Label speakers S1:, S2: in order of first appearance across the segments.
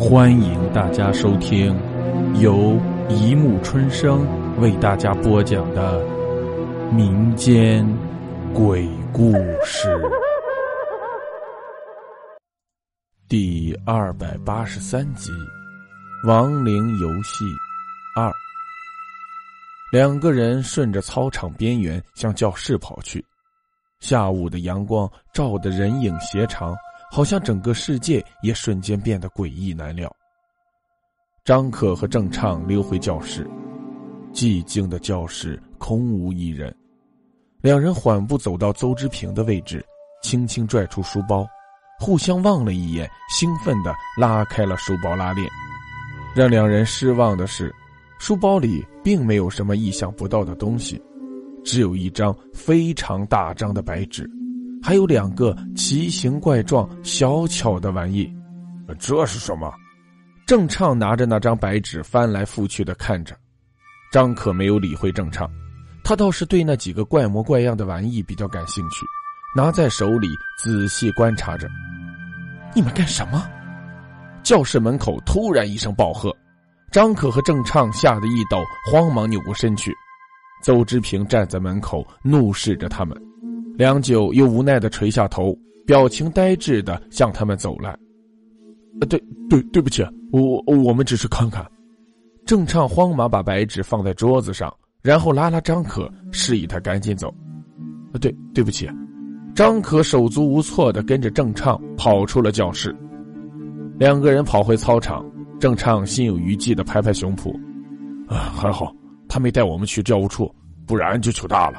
S1: 欢迎大家收听由一木春生为大家播讲的民间鬼故事第二百八十三集《亡灵游戏二》。两个人顺着操场边缘向教室跑去，下午的阳光照得人影斜长。好像整个世界也瞬间变得诡异难料。张可和郑畅溜回教室，寂静的教室空无一人。两人缓步走到邹之平的位置，轻轻拽出书包，互相望了一眼，兴奋地拉开了书包拉链。让两人失望的是，书包里并没有什么意想不到的东西，只有一张非常大张的白纸。还有两个奇形怪状、小巧的玩意，
S2: 这是什么？
S1: 郑畅拿着那张白纸翻来覆去的看着，张可没有理会郑畅，他倒是对那几个怪模怪样的玩意比较感兴趣，拿在手里仔细观察着。你们干什么？教室门口突然一声暴喝，张可和郑畅吓得一抖，慌忙扭过身去。邹之平站在门口怒视着他们。良久，又无奈的垂下头，表情呆滞的向他们走来。
S2: 呃，对对，对不起，我我们只是看看。
S1: 郑畅慌忙把白纸放在桌子上，然后拉拉张可，示意他赶紧走。
S2: 呃，对，对不起。
S1: 张可手足无措的跟着郑畅跑出了教室。两个人跑回操场，郑畅心有余悸的拍拍胸脯：“
S2: 啊，还好他没带我们去教务处，不然就糗大了。”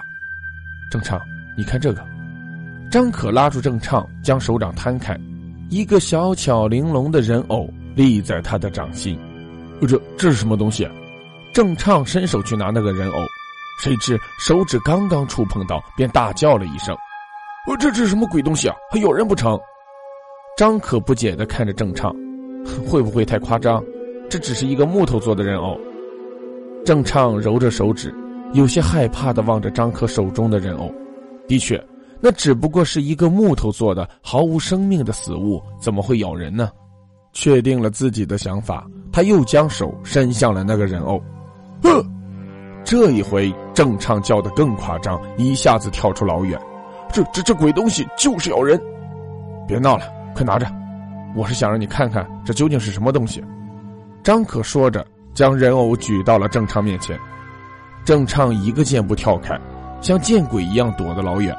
S1: 郑畅。你看这个，张可拉住郑畅，将手掌摊开，一个小巧玲珑的人偶立在他的掌心。
S2: 这这是什么东西？
S1: 郑畅伸手去拿那个人偶，谁知手指刚刚触碰到，便大叫了一声：“
S2: 我这这是什么鬼东西啊？还咬人不成？”
S1: 张可不解的看着郑畅，会不会太夸张？这只是一个木头做的人偶。郑畅揉着手指，有些害怕的望着张可手中的人偶。的确，那只不过是一个木头做的、毫无生命的死物，怎么会咬人呢？确定了自己的想法，他又将手伸向了那个人偶。
S2: 哼！
S1: 这一回，郑畅叫得更夸张，一下子跳出老远。
S2: 这、这、这鬼东西就是咬人！
S1: 别闹了，快拿着！我是想让你看看这究竟是什么东西。张可说着，将人偶举到了郑畅面前。郑畅一个箭步跳开。像见鬼一样躲得老远，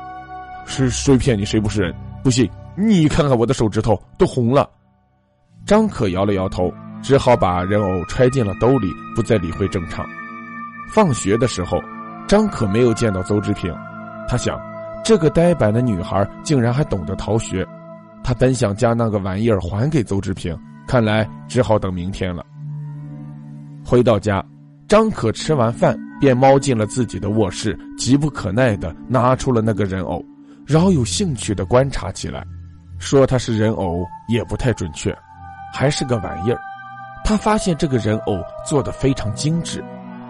S2: 是谁骗你谁不是人？不信你看看我的手指头都红了。
S1: 张可摇了摇头，只好把人偶揣进了兜里，不再理会郑畅。放学的时候，张可没有见到邹志平，他想，这个呆板的女孩竟然还懂得逃学。他本想将那个玩意儿还给邹志平，看来只好等明天了。回到家。张可吃完饭便猫进了自己的卧室，急不可耐的拿出了那个人偶，饶有兴趣的观察起来。说他是人偶也不太准确，还是个玩意儿。他发现这个人偶做的非常精致，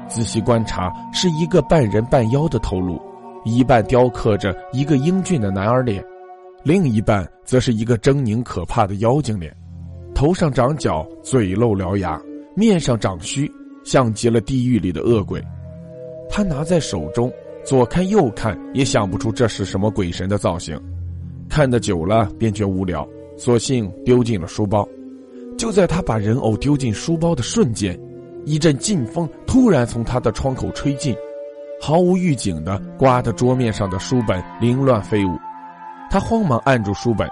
S1: 仔细观察是一个半人半妖的头颅，一半雕刻着一个英俊的男儿脸，另一半则是一个狰狞可怕的妖精脸，头上长角，嘴露獠牙，面上长须。像极了地狱里的恶鬼，他拿在手中，左看右看，也想不出这是什么鬼神的造型。看得久了，便觉无聊，索性丢进了书包。就在他把人偶丢进书包的瞬间，一阵劲风突然从他的窗口吹进，毫无预警的刮得桌面上的书本凌乱飞舞。他慌忙按住书本，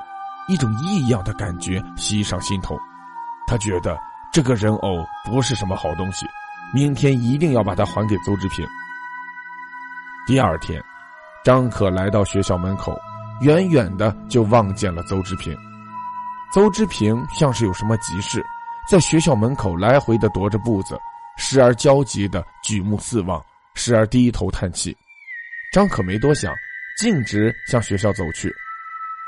S1: 一种异样的感觉袭上心头。他觉得这个人偶不是什么好东西。明天一定要把它还给邹志平。第二天，张可来到学校门口，远远的就望见了邹志平。邹志平像是有什么急事，在学校门口来回的踱着步子，时而焦急的举目四望，时而低头叹气。张可没多想，径直向学校走去。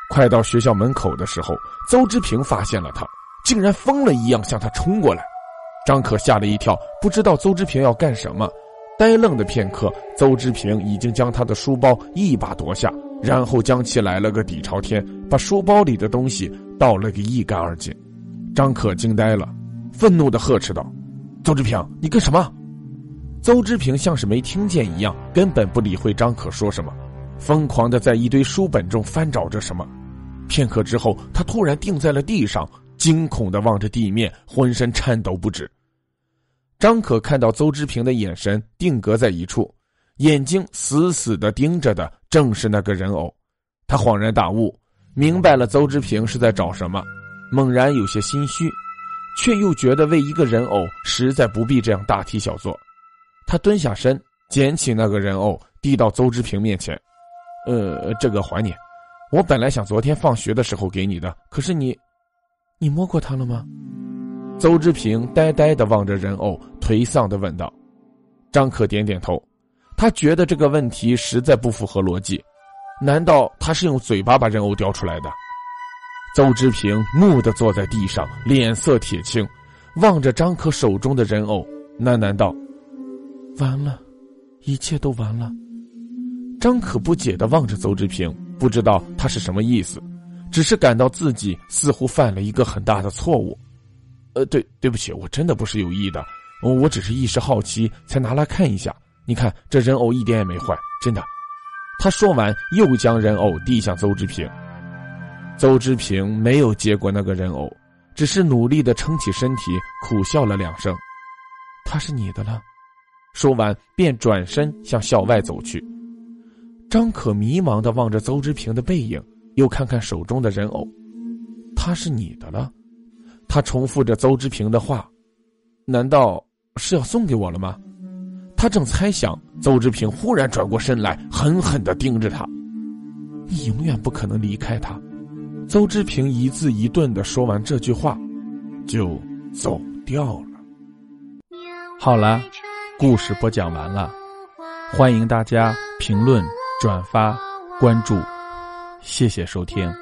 S1: 快到学校门口的时候，邹志平发现了他，竟然疯了一样向他冲过来。张可吓了一跳，不知道邹之平要干什么，呆愣的片刻，邹之平已经将他的书包一把夺下，然后将其来了个底朝天，把书包里的东西倒了个一干二净。张可惊呆了，愤怒的呵斥道：“邹志平，你干什么？”邹志平像是没听见一样，根本不理会张可说什么，疯狂的在一堆书本中翻找着什么。片刻之后，他突然定在了地上，惊恐的望着地面，浑身颤抖不止。张可看到邹之平的眼神定格在一处，眼睛死死的盯着的正是那个人偶。他恍然大悟，明白了邹之平是在找什么，猛然有些心虚，却又觉得为一个人偶实在不必这样大题小做。他蹲下身，捡起那个人偶，递到邹之平面前。呃，这个还你。我本来想昨天放学的时候给你的，可是你，你摸过它了吗？邹志平呆呆的望着人偶，颓丧的问道。张可点点头，他觉得这个问题实在不符合逻辑。难道他是用嘴巴把人偶叼出来的？邹志平木的坐在地上，脸色铁青，望着张可手中的人偶，喃喃道。完了，一切都完了。张可不解的望着邹志平，不知道他是什么意思，只是感到自己似乎犯了一个很大的错误。呃，对，对不起，我真的不是有意的，我只是一时好奇才拿来看一下。你看，这人偶一点也没坏，真的。他说完，又将人偶递向邹志平。邹志平没有接过那个人偶，只是努力的撑起身体，苦笑了两声。他是你的了。说完，便转身向校外走去。张可迷茫的望着邹之平的背影，又看看手中的人偶，他是你的了。他重复着邹之平的话：“难道是要送给我了吗？”他正猜想，邹之平忽然转过身来，狠狠的盯着他：“你永远不可能离开他。”邹之平一字一顿的说完这句话，就走掉了。
S3: 好了。故事播讲完了，欢迎大家评论、转发、关注，谢谢收听。